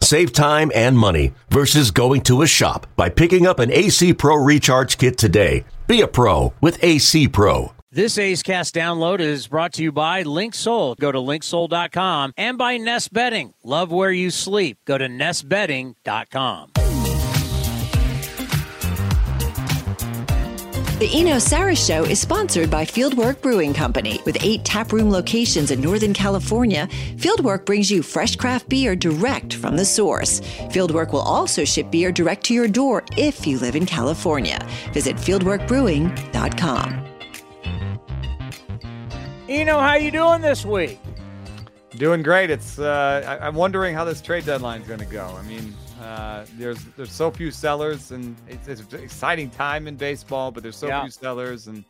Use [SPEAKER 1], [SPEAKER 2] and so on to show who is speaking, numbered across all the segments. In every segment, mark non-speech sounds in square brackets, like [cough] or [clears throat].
[SPEAKER 1] Save time and money versus going to a shop by picking up an AC Pro Recharge Kit today. Be a pro with AC Pro.
[SPEAKER 2] This A's Cast download is brought to you by LinkSoul. Go to linksoul.com and by Nest Bedding. Love where you sleep. Go to nestbedding.com.
[SPEAKER 3] The Eno Sarris Show is sponsored by Fieldwork Brewing Company. With eight taproom locations in Northern California, Fieldwork brings you fresh craft beer direct from the source. Fieldwork will also ship beer direct to your door if you live in California. Visit fieldworkbrewing.com.
[SPEAKER 2] Eno, how you doing this week?
[SPEAKER 4] Doing great. It's uh, I, am wondering how this trade deadline is going to go. I mean, uh, there's there's so few sellers, and it's, it's, an exciting time in baseball, but there's so yeah. few sellers, and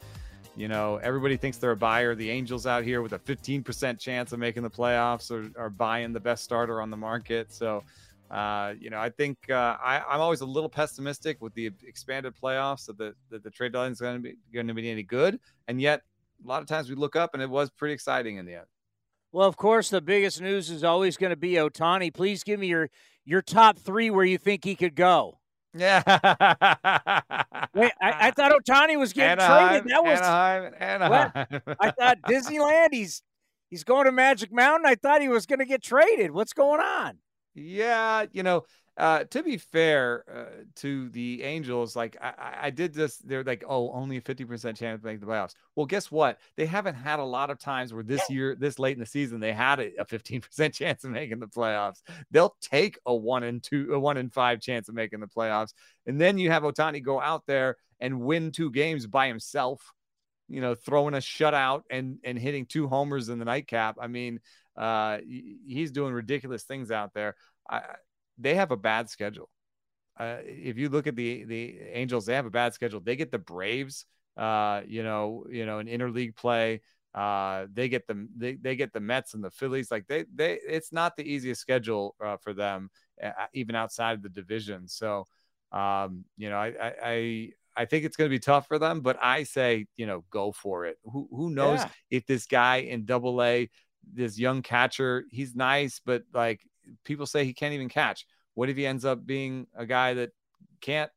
[SPEAKER 4] you know everybody thinks they're a buyer. The Angels out here with a 15% chance of making the playoffs are, are buying the best starter on the market. So, uh, you know, I think uh, I, am always a little pessimistic with the expanded playoffs that the that the trade deadline is going to be going to be any good, and yet a lot of times we look up and it was pretty exciting in the end.
[SPEAKER 2] Well, of course, the biggest news is always going to be Ohtani. Please give me your your top three where you think he could go.
[SPEAKER 4] Yeah. [laughs]
[SPEAKER 2] Wait, I, I, thought Ohtani was getting Anaheim, traded. That was
[SPEAKER 4] Anaheim. Anaheim.
[SPEAKER 2] I thought [laughs] Disneyland. He's he's going to Magic Mountain. I thought he was going to get traded. What's going on?
[SPEAKER 4] Yeah, you know, uh, to be fair uh, to the Angels, like I, I, did this, they're like, oh, only a 50% chance of making the playoffs. Well, guess what? They haven't had a lot of times where this year, this late in the season, they had a, a 15% [laughs] chance of making the playoffs. They'll take a one and two, a one and five chance of making the playoffs. And then you have Ohtani go out there and win two games by himself, you know, throwing a shutout and and hitting two homers in the nightcap. I mean, uh, he's doing ridiculous things out there. I, they have a bad schedule. Uh, if you look at the the Angels, they have a bad schedule. They get the Braves, uh, you know, you know, an interleague play. Uh, they get the they, they get the Mets and the Phillies. Like they they, it's not the easiest schedule uh, for them, uh, even outside of the division. So, um, you know, I I I think it's going to be tough for them. But I say, you know, go for it. Who who knows yeah. if this guy in Double A, this young catcher, he's nice, but like people say he can't even catch. What if he ends up being a guy that can't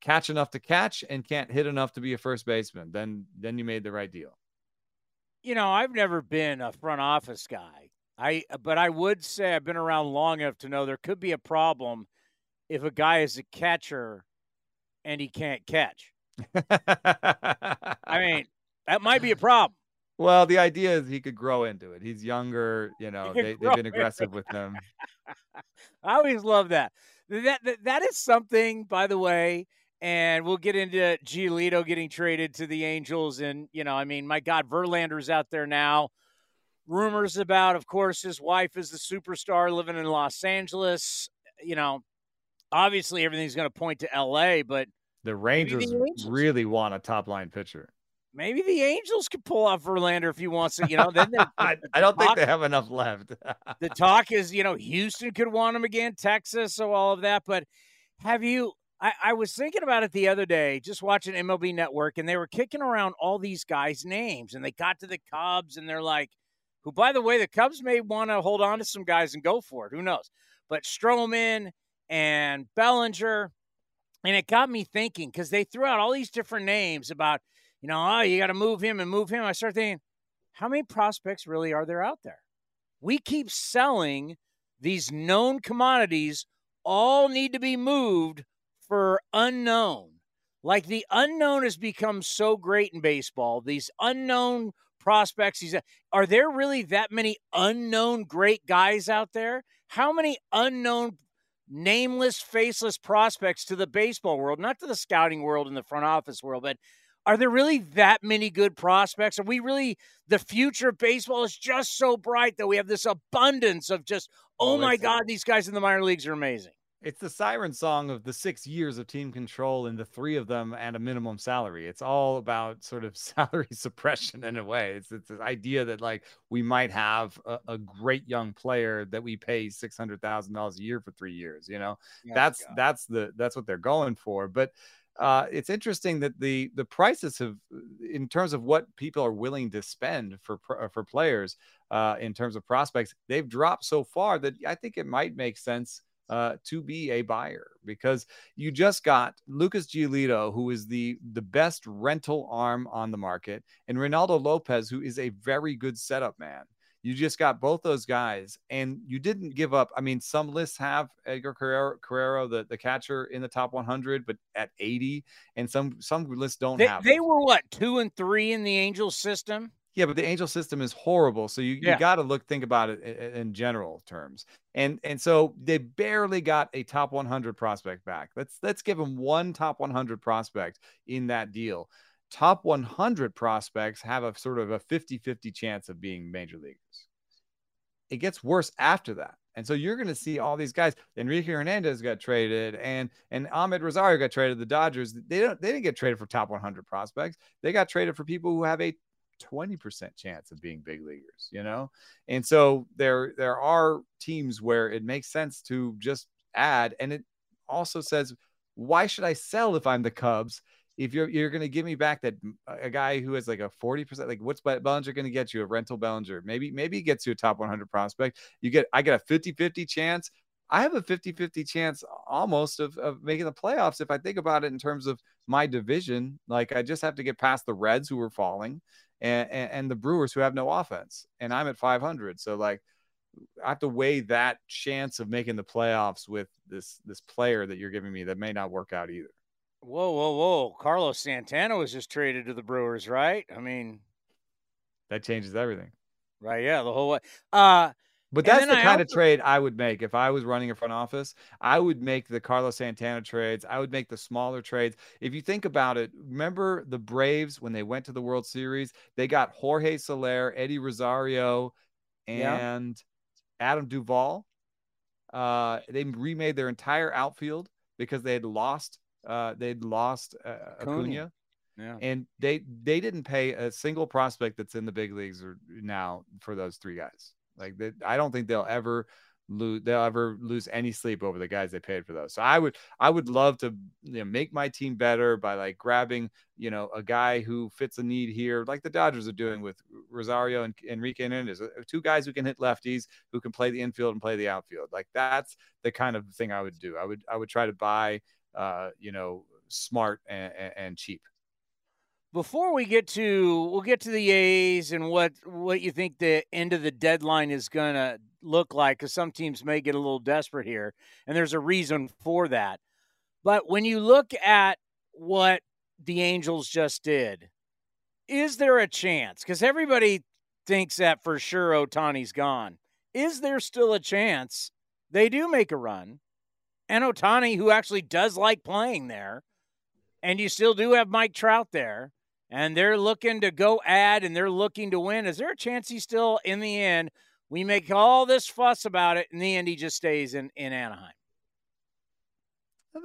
[SPEAKER 4] catch enough to catch and can't hit enough to be a first baseman? Then then you made the right deal.
[SPEAKER 2] You know, I've never been a front office guy. I but I would say I've been around long enough to know there could be a problem if a guy is a catcher and he can't catch. [laughs] I mean, that might be a problem.
[SPEAKER 4] Well, the idea is he could grow into it. He's younger, you know. They, have been aggressive with him. [laughs]
[SPEAKER 2] I always love that. that. That that is something, by the way. And we'll get into Giolito getting traded to the Angels, and you know, I mean, my God, Verlander's out there now. Rumors about, of course, his wife is the superstar living in Los Angeles. You know, obviously everything's going to point to L.A., but
[SPEAKER 4] the Rangers, the Rangers really want a top line pitcher
[SPEAKER 2] maybe the Angels could pull off Verlander if he wants to. You know, then [laughs]
[SPEAKER 4] I, I, don't talk, think they have enough left.
[SPEAKER 2] the talk is, you know, Houston could want him again, Texas, so all of that. But have you? I, I was thinking about it the other day, just watching MLB Network, and they were kicking around all these guys' names, and they got to the Cubs, and they're like, "Who, by the way, the Cubs may want to hold on to some guys and go for it. Who knows?" But Stroman and Bellinger, and it got me thinking because they threw out all these different names about you know, oh, you got to move him and move him. I start thinking, how many prospects really are there out there? We keep selling these known commodities, all need to be moved for unknown. Like the unknown has become so great in baseball. These unknown prospects, these are there really that many unknown great guys out there? How many unknown nameless, faceless prospects to the baseball world, not to the scouting world and the front office world, but are there really that many good prospects? Are we really the future of baseball is just so bright that we have this abundance of just, oh, oh my God, these guys in the minor leagues are amazing.
[SPEAKER 4] it's the siren song of the six years of team control and the three of them at a minimum salary. It's all about sort of [laughs] salary suppression in a way. It's it's this idea that like we might have a, a great young player that we pay six hundred thousand dollars a year for three years. You know, that's God. that's the that's what they're going for. But uh, it's interesting that the the prices have, in terms of what people are willing to spend for for players, uh, in terms of prospects, they've dropped so far that I think it might make sense uh, to be a buyer because you just got Lucas Giolito, who is the the best rental arm on the market, and Reynaldo Lopez, who is a very good setup man. You just got both those guys, and you didn't give up. I mean, some lists have Edgar Guerrero, Guerrero the, the catcher, in the top 100, but at 80, and some some lists don't
[SPEAKER 2] they,
[SPEAKER 4] have.
[SPEAKER 2] They were what two and three in the Angels system.
[SPEAKER 4] Yeah, but the angel system is horrible. So you, yeah. you got to look think about it in, in, general terms. And and so they barely got a top 100 prospect back. Let's let's give them one top 100 prospect in that deal. Top 100 prospects have a sort of a 50-50 chance of being major leaguers. It gets worse after that. And so you're going to see all these guys. Enrique Hernandez got traded, and and Amed Rosario got traded. The Dodgers they don't they didn't get traded for top 100 prospects. They got traded for people who have a 20% chance of being big leaguers, you know? And so there there are teams where it makes sense to just add and it also says why should I sell if I'm the Cubs? If you're you're going to give me back that a guy who has like a 40% like what's Bellinger going to get you a rental Bellinger? Maybe maybe he gets you a top 100 prospect. You get I get a 50-50 chance. I have a 50-50 chance almost of, of making the playoffs if I think about it in terms of my division. Like I just have to get past the Reds who are falling and, and, and the Brewers who have no offense, and I'm at 500. So like, I have to weigh that chance of making the playoffs with this this player that you're giving me that may not work out either.
[SPEAKER 2] Whoa, whoa, whoa! Carlos Santana was just traded to the Brewers, right? I mean,
[SPEAKER 4] that changes everything,
[SPEAKER 2] right? Yeah, the whole way. Uh,
[SPEAKER 4] but that's the I kind also... of trade I would make if I was running a front office. I would make the Carlos Santana trades. I would make the smaller trades. If you think about it, remember the Braves when they went to the World Series? They got Jorge Soler, Eddie Rosario, and yeah. Adam Duvall. Uh, they remade their entire outfield because they had lost. Uh, they'd lost uh, Acuna. Yeah. And they they didn't pay a single prospect that's in the big leagues or now for those three guys. Like that, I don't think they'll ever lose. They'll ever lose any sleep over the guys they paid for those. So I would, I would love to you know, make my team better by like grabbing, you know, a guy who fits a need here, like the Dodgers are doing with Rosario and Enrique Hernandez, uh, two guys who can hit lefties, who can play the infield and play the outfield. Like that's the kind of thing I would do. I would, I would try to buy, uh, you know, smart and, and cheap
[SPEAKER 2] before we get to we'll get to the A's and what what you think the end of the deadline is going to look like cuz some teams may get a little desperate here and there's a reason for that. But when you look at what the Angels just did, is there a chance cuz everybody thinks that for sure Ohtani's gone. Is there still a chance they do make a run? And Ohtani, who actually does like playing there and you still do have Mike Trout there and they're looking to go add and they're looking to win. Is there a chance he still, in the end, we make all this fuss about it, in the end, he just stays in, in Anaheim?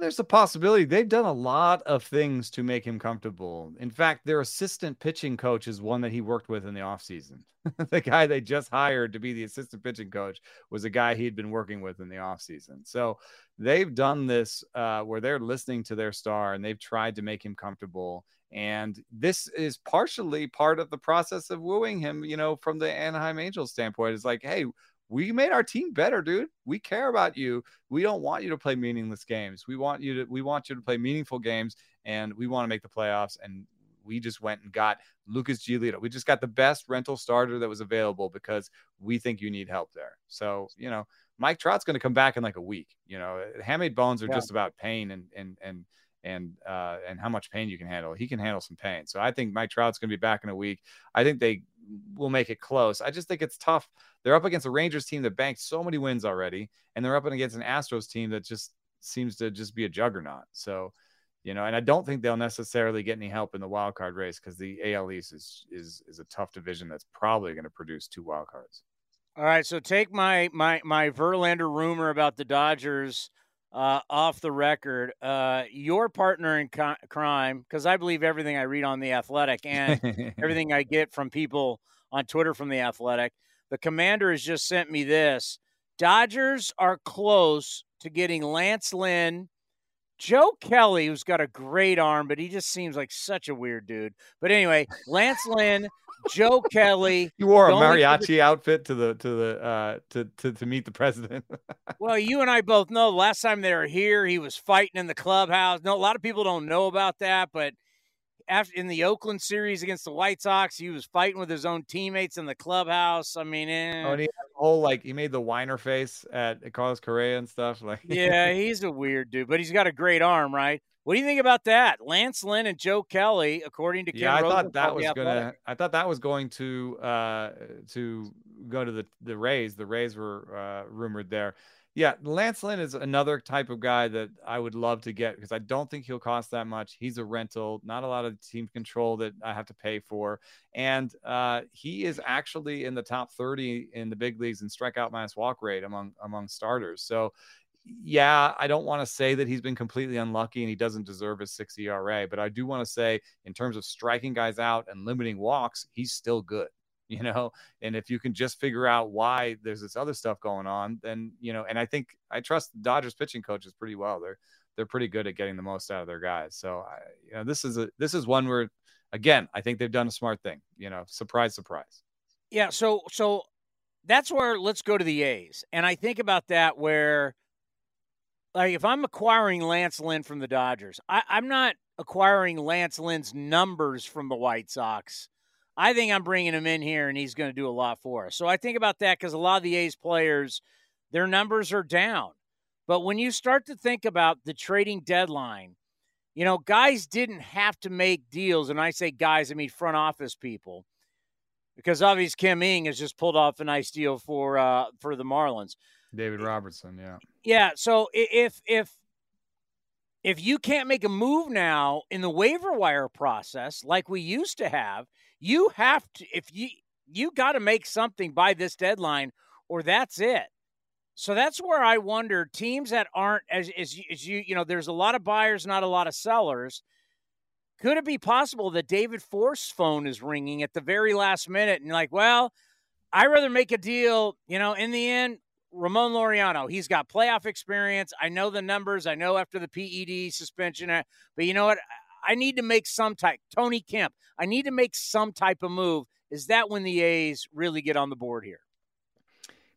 [SPEAKER 4] There's a possibility. They've done a lot of things to make him comfortable. In fact, their assistant pitching coach is one that he worked with in the offseason. [laughs] the guy they just hired to be the assistant pitching coach was a guy he'd been working with in the offseason. So they've done this uh, where they're listening to their star and they've tried to make him comfortable and this is partially part of the process of wooing him, you know, from the Anaheim Angels standpoint. It's like, hey, we made our team better, dude. We care about you. We don't want you to play meaningless games. We want you to we want you to play meaningful games and we want to make the playoffs. And we just went and got Lucas Giolito. We just got the best rental starter that was available because we think you need help there. So, you know, Mike Trout's going to come back in like a week. You know, hamate bones are yeah. just about pain and and and and uh, and how much pain you can handle. He can handle some pain. So I think Mike Trout's going to be back in a week. I think they will make it close. I just think it's tough. They're up against a Rangers team that banked so many wins already, and they're up against an Astros team that just seems to just be a juggernaut. So, you know, and I don't think they'll necessarily get any help in the wild card race because the AL East is is is a tough division that's probably going to produce two wild cards.
[SPEAKER 2] All right, so take my my my Verlander rumor about the Dodgers uh, off the record. Uh, your partner in co- crime, because I believe everything I read on the Athletic and [laughs] everything I get from people on Twitter from the Athletic. The Commander has just sent me this. Dodgers are close to getting Lance Lynn Joe Kelly, who's got a great arm, but he just seems like such a weird dude. But anyway, Lance Lynn, Joe Kelly. [laughs]
[SPEAKER 4] You wore a mariachi the, outfit to the to the uh to to, to meet the president. [laughs]
[SPEAKER 2] well, you and I both know last time they were here, he was fighting in the clubhouse. No, a lot of people don't know about that, but after in the Oakland series against the White Sox, he was fighting with his own teammates in the clubhouse. I mean, eh.
[SPEAKER 4] oh, and he whole like he made the whiner face at Carlos Correa and stuff. Like, [laughs]
[SPEAKER 2] yeah, he's a weird dude, but he's got a great arm, right? What do you think about that? Lance Lynn and Joe Kelly, according to Ken
[SPEAKER 4] yeah, I
[SPEAKER 2] Rosen,
[SPEAKER 4] thought that was gonna. I thought that was going to uh to go to the the Rays. The Rays were uh, rumored there. Yeah, Lance Lynn is another type of guy that I would love to get because I don't think he'll cost that much. He's a rental, not a lot of team control that I have to pay for. And uh, he is actually in the top 30 in the big leagues in strikeout minus walk rate among among starters. So yeah, I don't want to say that he's been completely unlucky and he doesn't deserve his 6 ERA, but I do want to say in terms of striking guys out and limiting walks, he's still good you know and if you can just figure out why there's this other stuff going on then you know and i think i trust dodgers pitching coaches pretty well. They're they're pretty good at getting the most out of their guys. So I, you know this is a this is one where again i think they've done a smart thing you know surprise surprise.
[SPEAKER 2] Yeah so so that's where let's go to the a's. And i think about that where like if i'm acquiring lance lynn from the dodgers I, i'm not acquiring lance lynn's numbers from the white sox I think I'm bringing him in here and he's going to do a lot for us. So I think about that because a lot of the A's players, their numbers are down. But when you start to think about the trading deadline, you know, guys didn't have to make deals. And I say guys, I mean front office people. Because obviously Kim Ng has just pulled off a nice deal for uh for the Marlins.
[SPEAKER 4] David Robertson, yeah.
[SPEAKER 2] Yeah. So if if if you can't make a move now in the waiver wire process like we used to have, you have to if you you got to make something by this deadline or that's it. So that's where I wonder teams that aren't as as you, as you you know there's a lot of buyers not a lot of sellers. Could it be possible that David Forst's phone is ringing at the very last minute and like, well, I'd rather make a deal, you know, in the end, Ramon Laureano, he's got playoff experience. I know the numbers. I know after the PED suspension, uh, but you know what? I need to make some type. Tony Kemp, I need to make some type of move. Is that when the A's really get on the board here?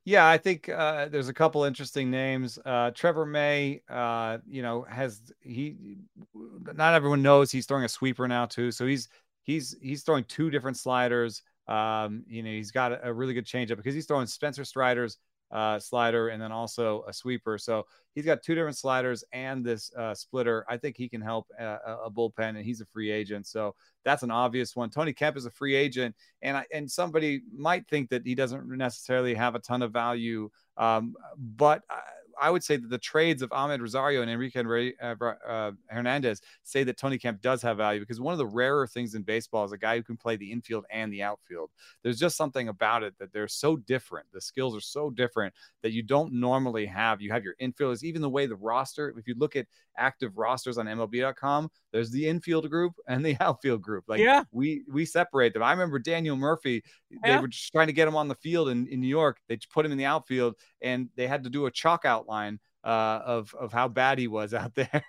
[SPEAKER 4] Yeah, I think uh, there's a couple interesting names. Uh, Trevor May, uh, you know, has he? Not everyone knows he's throwing a sweeper now too. So he's he's he's throwing two different sliders. Um, you know, he's got a, a really good changeup because he's throwing Spencer Striders uh, slider and then also a sweeper. So he's got two different sliders and this uh, splitter. I think he can help a, a, bullpen, and he's a free agent. So that's an obvious one. Tony Kemp is a free agent, and I, and somebody might think that he doesn't necessarily have a ton of value, um, but. I, I would say that the trades of Amed Rosario and Enrique uh, uh, Hernandez say that Tony Kemp does have value because one of the rarer things in baseball is a guy who can play the infield and the outfield. There's just something about it that they're so different. The skills are so different that you don't normally have. You have your infielders, even the way the roster, if you look at active rosters on MLB.com, there's the infield group and the [laughs] outfield group. Like yeah. we we separate them. I remember Daniel Murphy, they were just trying to get him on the field in, in New York. They put him in the outfield and they had to do a chalk outline uh, of of how bad he was [laughs] out there,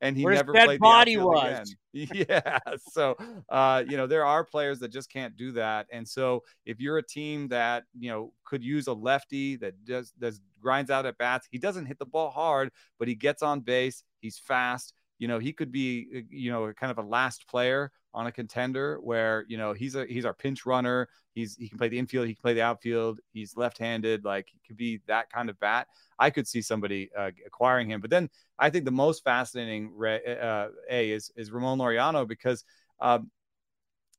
[SPEAKER 4] and he
[SPEAKER 2] Where's
[SPEAKER 4] never
[SPEAKER 2] that
[SPEAKER 4] played
[SPEAKER 2] body was.
[SPEAKER 4] Again. [laughs] Yeah, so uh, you know there are players that just can't do that, and so if you're a team that you know could use a lefty that does does grinds out at bats, he doesn't hit the ball hard, but he gets on base, he's fast. You know, he could be uh, you know kind of a last player on a contender where you know he's a he's our pinch runner. He's he can play the infield, he can play the outfield. He's left-handed, like he could be that kind of bat. I could see somebody uh, acquiring him. But then I think the most fascinating uh, a is is Ramon Laureano because. Um,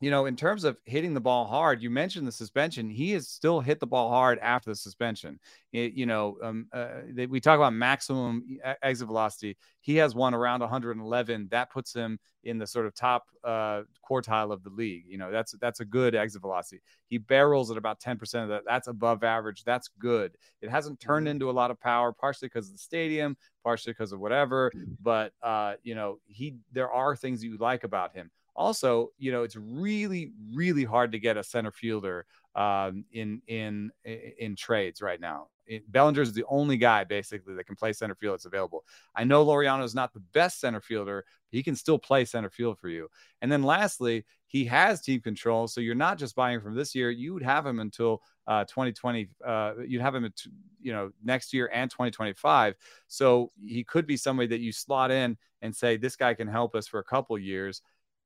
[SPEAKER 4] you know, in terms of hitting the ball hard, you mentioned the suspension. He has still hit the ball hard after the suspension. It, you know, um, uh, they, we talk about maximum exit velocity. He has one around 111. That puts him in the sort of top uh, quartile of the league. You know, that's that's a good exit velocity. He barrels at about 10% of that. That's above average. That's good. It hasn't turned mm-hmm. into a lot of power, partially because of the stadium, partially because of whatever. Mm-hmm. But uh, you know, he there are things you like about him also, you know, it's really, really hard to get a center fielder um, in in in trades right now. Bellinger is the only guy basically that can play center field that's available. I know Laureano is not the best center fielder, he can still play center field for you. And then lastly, he has team control, so you're not just buying from this year. You would have him until uh, 2020. Uh, you'd have him, at, you know, next year and 2025. So he could be somebody that you slot in and say this guy can help us for a couple years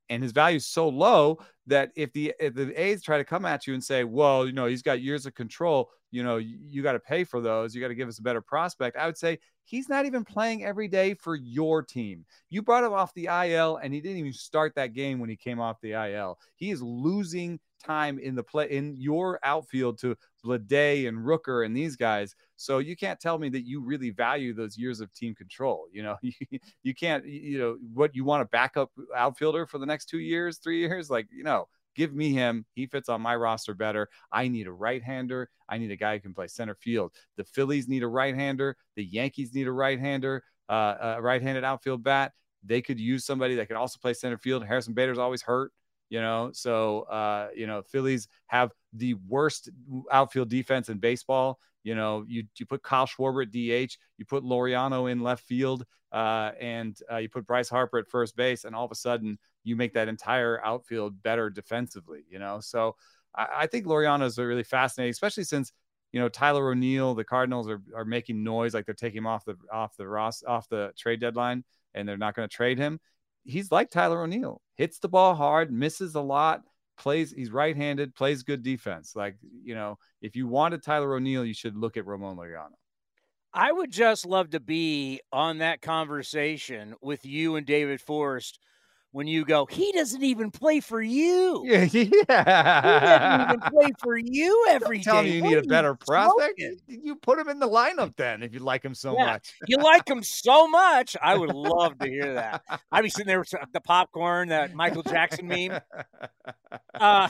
[SPEAKER 4] and his value is so low that if the if the A's try to come at you and say, well, you know, he's got years of control, you know, you, you got to pay for those. You got to give us a better prospect. I would say he's not even playing every day for your team. You brought him off the IL, and he didn't even start that game when he came off the IL. He is losing time in the play in your outfield to Bleday and Rooker and these guys. So you can't tell me that you really value those years of team control. You know, [laughs] you, can't, you know, what you want a backup outfielder for the next two years, three years, like, you know, give me him. He fits on my roster better. I need a right hander. I need a guy who can play center field. The Phillies need a right hander. The Yankees need a right hander, uh, a right handed outfield bat. They could use somebody that could also play center field. Harrison Bader's always hurt you know? So uh you know phillies have the worst outfield defense in baseball. You know you you put kyle schwarber at dh you put laureano in left field uh and uh, you put bryce harper at first base and all of a sudden you make that entire outfield better defensively you know? So i, I think laureano is really fascinating especially since you know Tyler O'Neill, the Cardinals are, are making noise like they're taking him off the off the Ross off the trade deadline, and they're not going to trade him he's like Tyler O'Neill, hits the ball hard, misses a lot, plays. He's right-handed, plays good defense. Like you know, if you wanted Tyler O'Neill, you should look at Ramon Laureano.
[SPEAKER 2] I would just love to be on that conversation with you and David Forst when you go, he doesn't even play for you.
[SPEAKER 4] Yeah. [laughs] He
[SPEAKER 2] doesn't even play for you every
[SPEAKER 4] Tell me you what need a better prospect. You put him in the lineup then if you like him so yeah. much.
[SPEAKER 2] you like him so much. I would love to hear that. I'd be sitting there with the popcorn, that Michael Jackson meme. Uh,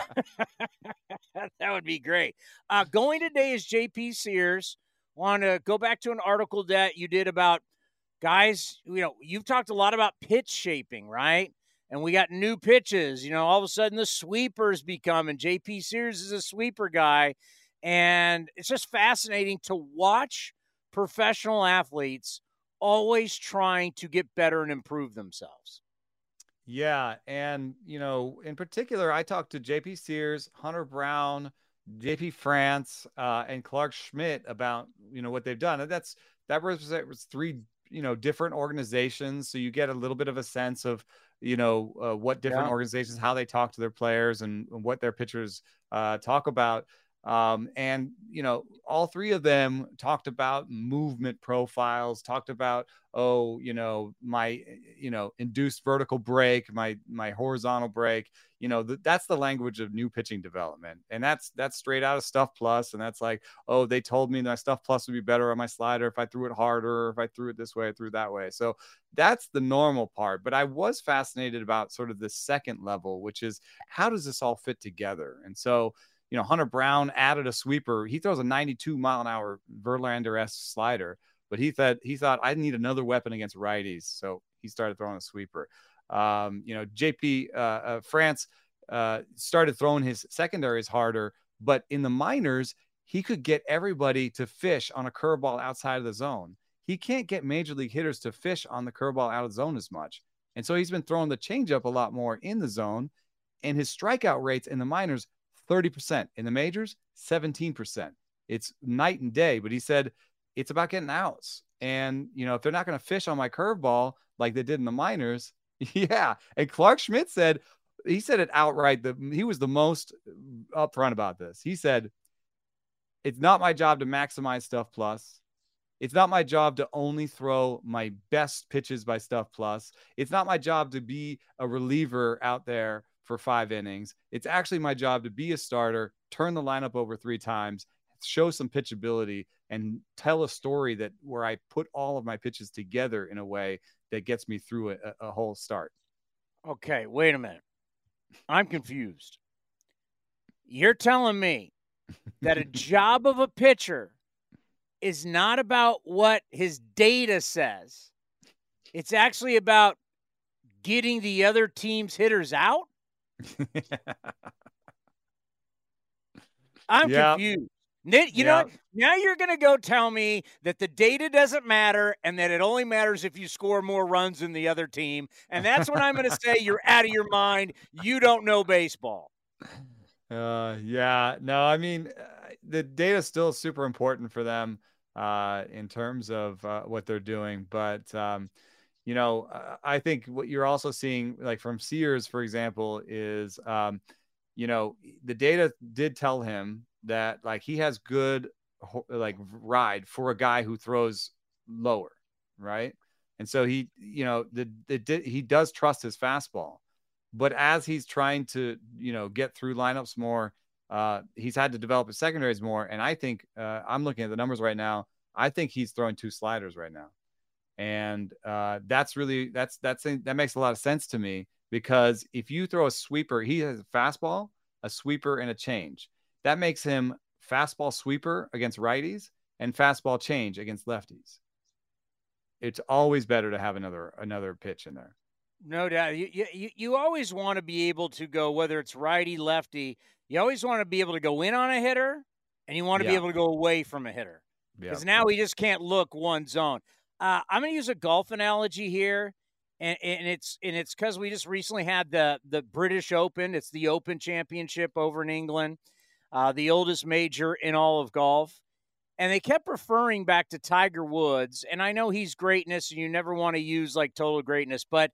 [SPEAKER 2] [laughs] that would be great. Uh, going today is JP Sears. Want to go back to an article that you did about guys. You know, you've talked a lot about pitch shaping, right? And we got new pitches. You know, all of a sudden the sweepers become, and JP Sears is a sweeper guy. And it's just fascinating to watch professional athletes always trying to get better and improve themselves.
[SPEAKER 4] Yeah. And, you know, in particular, I talked to JP Sears, Hunter Brown, JP France, uh, and Clarke Schmidt about, you know, what they've done. And that's, that was three, you know, different organizations. So you get a little bit of a sense of, you know uh, what different yeah. organizations how they talk to their players and what their pitchers uh, talk about um, and you know all three of them talked about movement profiles talked about oh you know my you know induced vertical break my my horizontal break you know th- that's the language of new pitching development. And that's that's straight out of stuff plus. And that's like oh they told me my stuff plus would be better on my slider if i threw it harder or if i threw it this way or threw that way. So that's the normal part. But i was fascinated about sort of the second level which is how does this all fit together? And so you know, Hunter Brown added a sweeper. He throws a 92 mile an hour Verlander esque slider, but he thought he thought I need another weapon against righties, so he started throwing a sweeper. Um, you know, JP uh, uh, France uh, started throwing his secondaries harder, but in the minors, he could get everybody to fish on a curveball outside of the zone. He can't get major league hitters to fish on the curveball out of zone as much. And so he's been throwing the changeup a lot more in the zone. And his strikeout rates in the minors 30%. In the majors, 17%. It's night and day. But he said it's about getting outs. And, you know, if they're not going to fish on my curveball like they did in the minors, [laughs] yeah. And Clarke Schmidt said, he said it outright. that he was the most upfront about this. He said, it's not my job to maximize stuff plus. It's not my job to only throw my best pitches by stuff plus. It's not my job to be a reliever out there for five innings. It's actually my job to be a starter, turn the lineup over three times, show some pitchability, and tell a story that where I put all of my pitches together in a way that gets me through a, a whole start.
[SPEAKER 2] Okay, wait a minute. I'm confused. You're telling me that a [laughs] job of a pitcher is not about what his data says. It's actually about getting the other team's hitters out? [laughs] I'm yeah. confused. You know what? Now you're going to go tell me that the data doesn't matter and that it only matters if you score more runs than the other team. And that's when I'm going to say you're out of your mind. You don't know baseball.
[SPEAKER 4] Uh, yeah. No, I mean, uh, the data is still super important for them uh, in terms of uh, what they're doing. But, um, you know, uh, I think what you're also seeing, like from Sears, for example, is, um, you know, the data did tell him that like he has good like ride for a guy who throws lower, right? And so he, you know, the, the he does trust his fastball, but as he's trying to, you know, get through lineups more, uh, he's had to develop his secondaries more. And I think uh, I'm looking at the numbers right now. I think he's throwing two sliders right now and uh, that's really that's that's that makes a lot of sense to me because if you throw a sweeper, he has a fastball, a sweeper, and a change. That makes him fastball sweeper against righties and fastball change against lefties. It's always better to have another another pitch in there.
[SPEAKER 2] No doubt. You you you always want to be able to go whether it's righty lefty. You always want to be able to go in on a hitter, and you want to yeah. be able to go away from a hitter because yeah. now we just can't look one zone. Uh, I'm going to use a golf analogy here, and, and it's and it's because we just recently had the the British Open. It's the Open Championship over in England, uh, the oldest major in all of golf. And they kept referring back to Tiger Woods. And I know he's greatness, and you never want to use like total greatness, but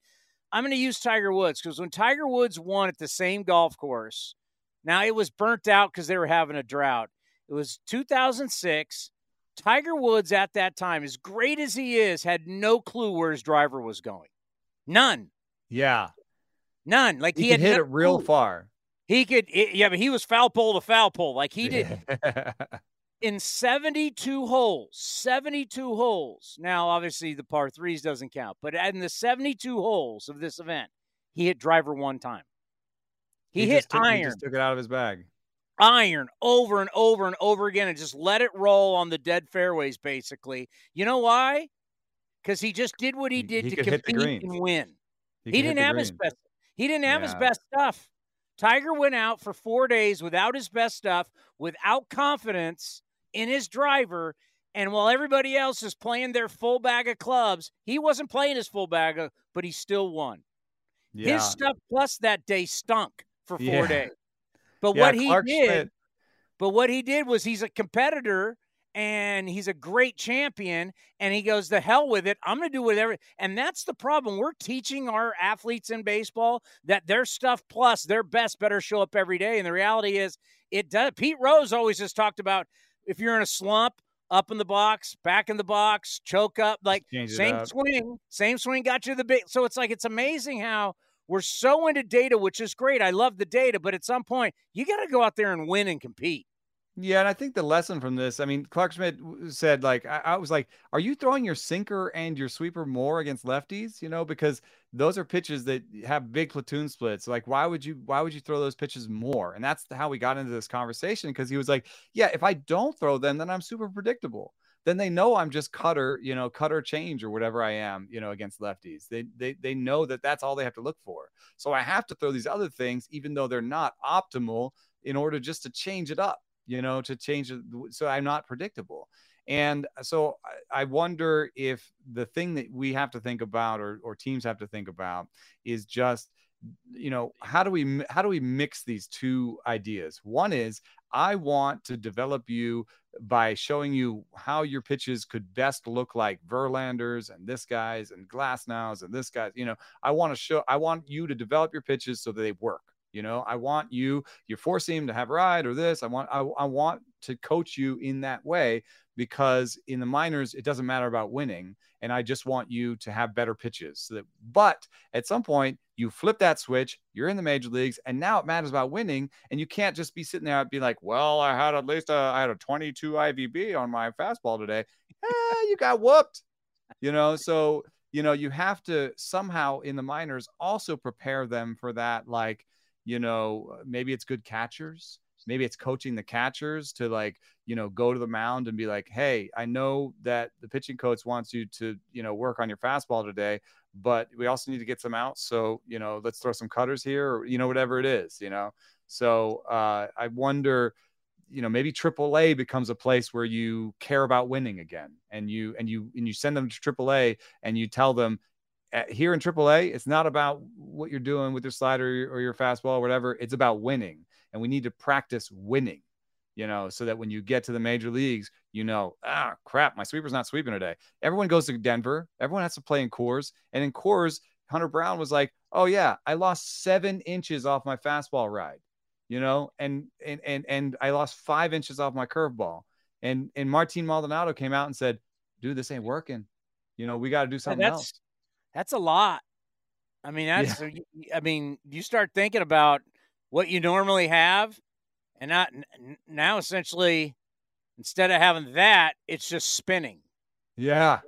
[SPEAKER 2] I'm going to use Tiger Woods because when Tiger Woods won at the same golf course, now it was burnt out because they were having a drought. It was 2006. Tiger Woods at that time, as great as he is, had no clue where his driver was going. None.
[SPEAKER 4] Yeah.
[SPEAKER 2] None. Like he,
[SPEAKER 4] he
[SPEAKER 2] had
[SPEAKER 4] hit no it real clue. far.
[SPEAKER 2] He could, yeah, but he was foul pole to foul pole. Like he did [laughs] in 72 holes, 72 holes. Now, obviously, the par threes doesn't count, but in the 72 holes of this event, he hit driver one time. He, he hit
[SPEAKER 4] took,
[SPEAKER 2] iron.
[SPEAKER 4] He just took it out of his bag
[SPEAKER 2] iron over and over and over again and just let it roll on the dead fairways, basically. You know why? Because he just did what he did
[SPEAKER 4] he
[SPEAKER 2] to compete and win. He, he didn't have his best. He didn't have yeah. his best stuff. Tiger went out for four days without his best stuff, without confidence in his driver. And while everybody else is playing their full bag of clubs, he wasn't playing his full bag, of, but he still won. Yeah. His stuff plus that day stunk for four yeah. days. But yeah, what he Clarke did, Schmidt. but what he did was he's a competitor and he's a great champion and he goes the hell with it. I'm going to do whatever and that's the problem. We're teaching our athletes in baseball that their stuff plus their best better show up every day. And the reality is it does pete rose always has talked about if you're in a slump up in the box back in the box choke up like same swing same swing got you the big so it's like it's amazing how we're so into data, which is great. I love the data, but at some point, you got to go out there and win and compete.
[SPEAKER 4] Yeah, and I think the lesson from this, I mean, Clarke Schmidt said, like, I, I, was like, are you throwing your sinker and your sweeper more against lefties? You know, because those are pitches that have big platoon splits. Like, why would you, why would you throw those pitches more? And that's how we got into this conversation because he was like, yeah, if I don't throw them, then I'm super predictable then they know I'm just cutter, you know, cutter change or whatever I am, you know, against lefties. They they they know that that's all they have to look for. So I have to throw these other things, even though they're not optimal, in order just to change it up, you know, to change it so I'm not predictable. And uh, so I wonder if the thing that we have to think about, or or teams have to think about, is just you know how do we how do we mix these two ideas one is i want to develop you by showing you how your pitches could best look like Verlanders and this guys and Glasnows and this guys. You know, I want to show, I want you to develop your pitches so that they work. You know, I want you, you're forcing him to have ride or this. I want, I, I want to coach you in that way because in the minors, it doesn't matter about winning. And I just want you to have better pitches. So that, but at some point, you flip that switch, you're in the major leagues, and now it matters about winning. And you can't just be sitting there and be like, well, I had at least a, I had a 22 IVB on my fastball today. eh, you got whooped, you know? So, you know, you have to somehow in the minors also prepare them for that, like, you know, maybe it's good catchers. Maybe it's coaching the catchers to like, you know, go to the mound and be like, hey, I know that the pitching coach wants you to, you know, work on your fastball today, but we also need to get some outs. So, you know, let's throw some cutters here or, you know, whatever it is, you know. So uh, I wonder, you know, maybe AAA becomes a place where you care about winning again, and you and you and you send them to AAA and you tell them, here in AAA, it's not about what you're doing with your slider or your fastball or whatever. It's about winning, and we need to practice winning. You know, so that when you get to the major leagues, you know, ah, crap, my sweeper's not sweeping today. Everyone goes to Denver. Everyone has to play in Coors, and in Coors, Hunter Brown was like, "Oh yeah, I lost seven inches off my fastball ride." You know, and and and and I lost five inches off my curveball. And and Martin Maldonado came out and said, "Dude, this ain't working. You know, we got to do something else."
[SPEAKER 2] That's a lot. I mean, that's. Yeah. I mean, you start thinking about what you normally have, and not now. Essentially, instead of having that, it's just spinning.
[SPEAKER 4] Yeah.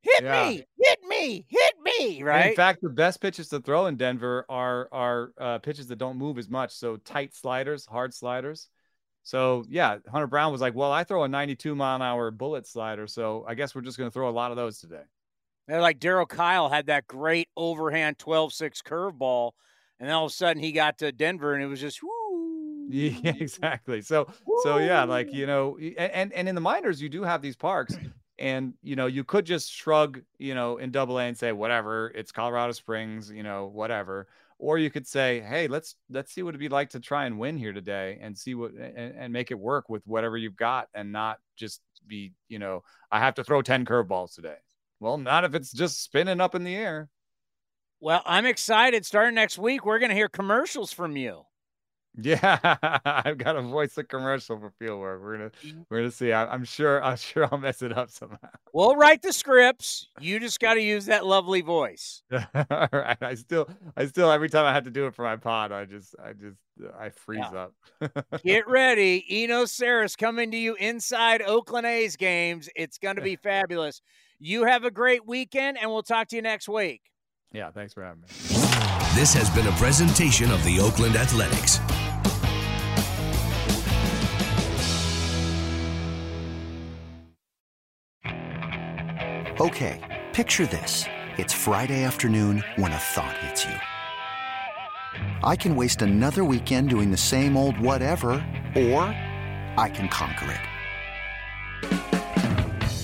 [SPEAKER 2] Hit
[SPEAKER 4] yeah.
[SPEAKER 2] me! Hit me! Hit me! Right.
[SPEAKER 4] In fact, the best pitches to throw in Denver are are uh, pitches that don't move as much. So tight sliders, hard sliders. So yeah, Hunter Brown was like, "Well, I throw a 92 mile an hour bullet slider, so I guess we're just going to throw a lot of those today."
[SPEAKER 2] They're like Darryl Kile had that great overhand 12-6 curveball, and then all of a sudden he got to Denver and it was just [laughs] woo.
[SPEAKER 4] Yeah, exactly. So woo. so yeah, like you know, and and in the minors you do have these parks, [clears throat] and you know you could just shrug, you know, in Double A and say whatever, it's Colorado Springs, you know, whatever. Or you could say, hey, let's let's see what it'd be like to try and win here today, and see what and, and make it work with whatever you've got, and not just be, you know, I have to throw ten curveballs today. Well, not if it's just spinning up in the air.
[SPEAKER 2] Well, I'm excited. Starting next week, we're going to hear commercials from you.
[SPEAKER 4] Yeah, [laughs] I've got to voice a commercial for Fieldwork. We're gonna mm-hmm. we're gonna see. I, am sure I'm sure I'll mess it up somehow.
[SPEAKER 2] We'll write the scripts. You [laughs] just got to use that lovely voice. [laughs]
[SPEAKER 4] All right. I still I still every time I have to do it for my pod, I just I just I freeze yeah.
[SPEAKER 2] up. Get ready, Eno Sarris coming to you inside Oakland A's games. It's going to be fabulous. You have a great weekend, and we'll talk to you next week.
[SPEAKER 4] Yeah, thanks for having me.
[SPEAKER 5] This has been a presentation of the Oakland Athletics.
[SPEAKER 6] Okay, picture this. It's Friday afternoon when a thought hits you. I can waste another weekend doing the same old whatever, or I can conquer it.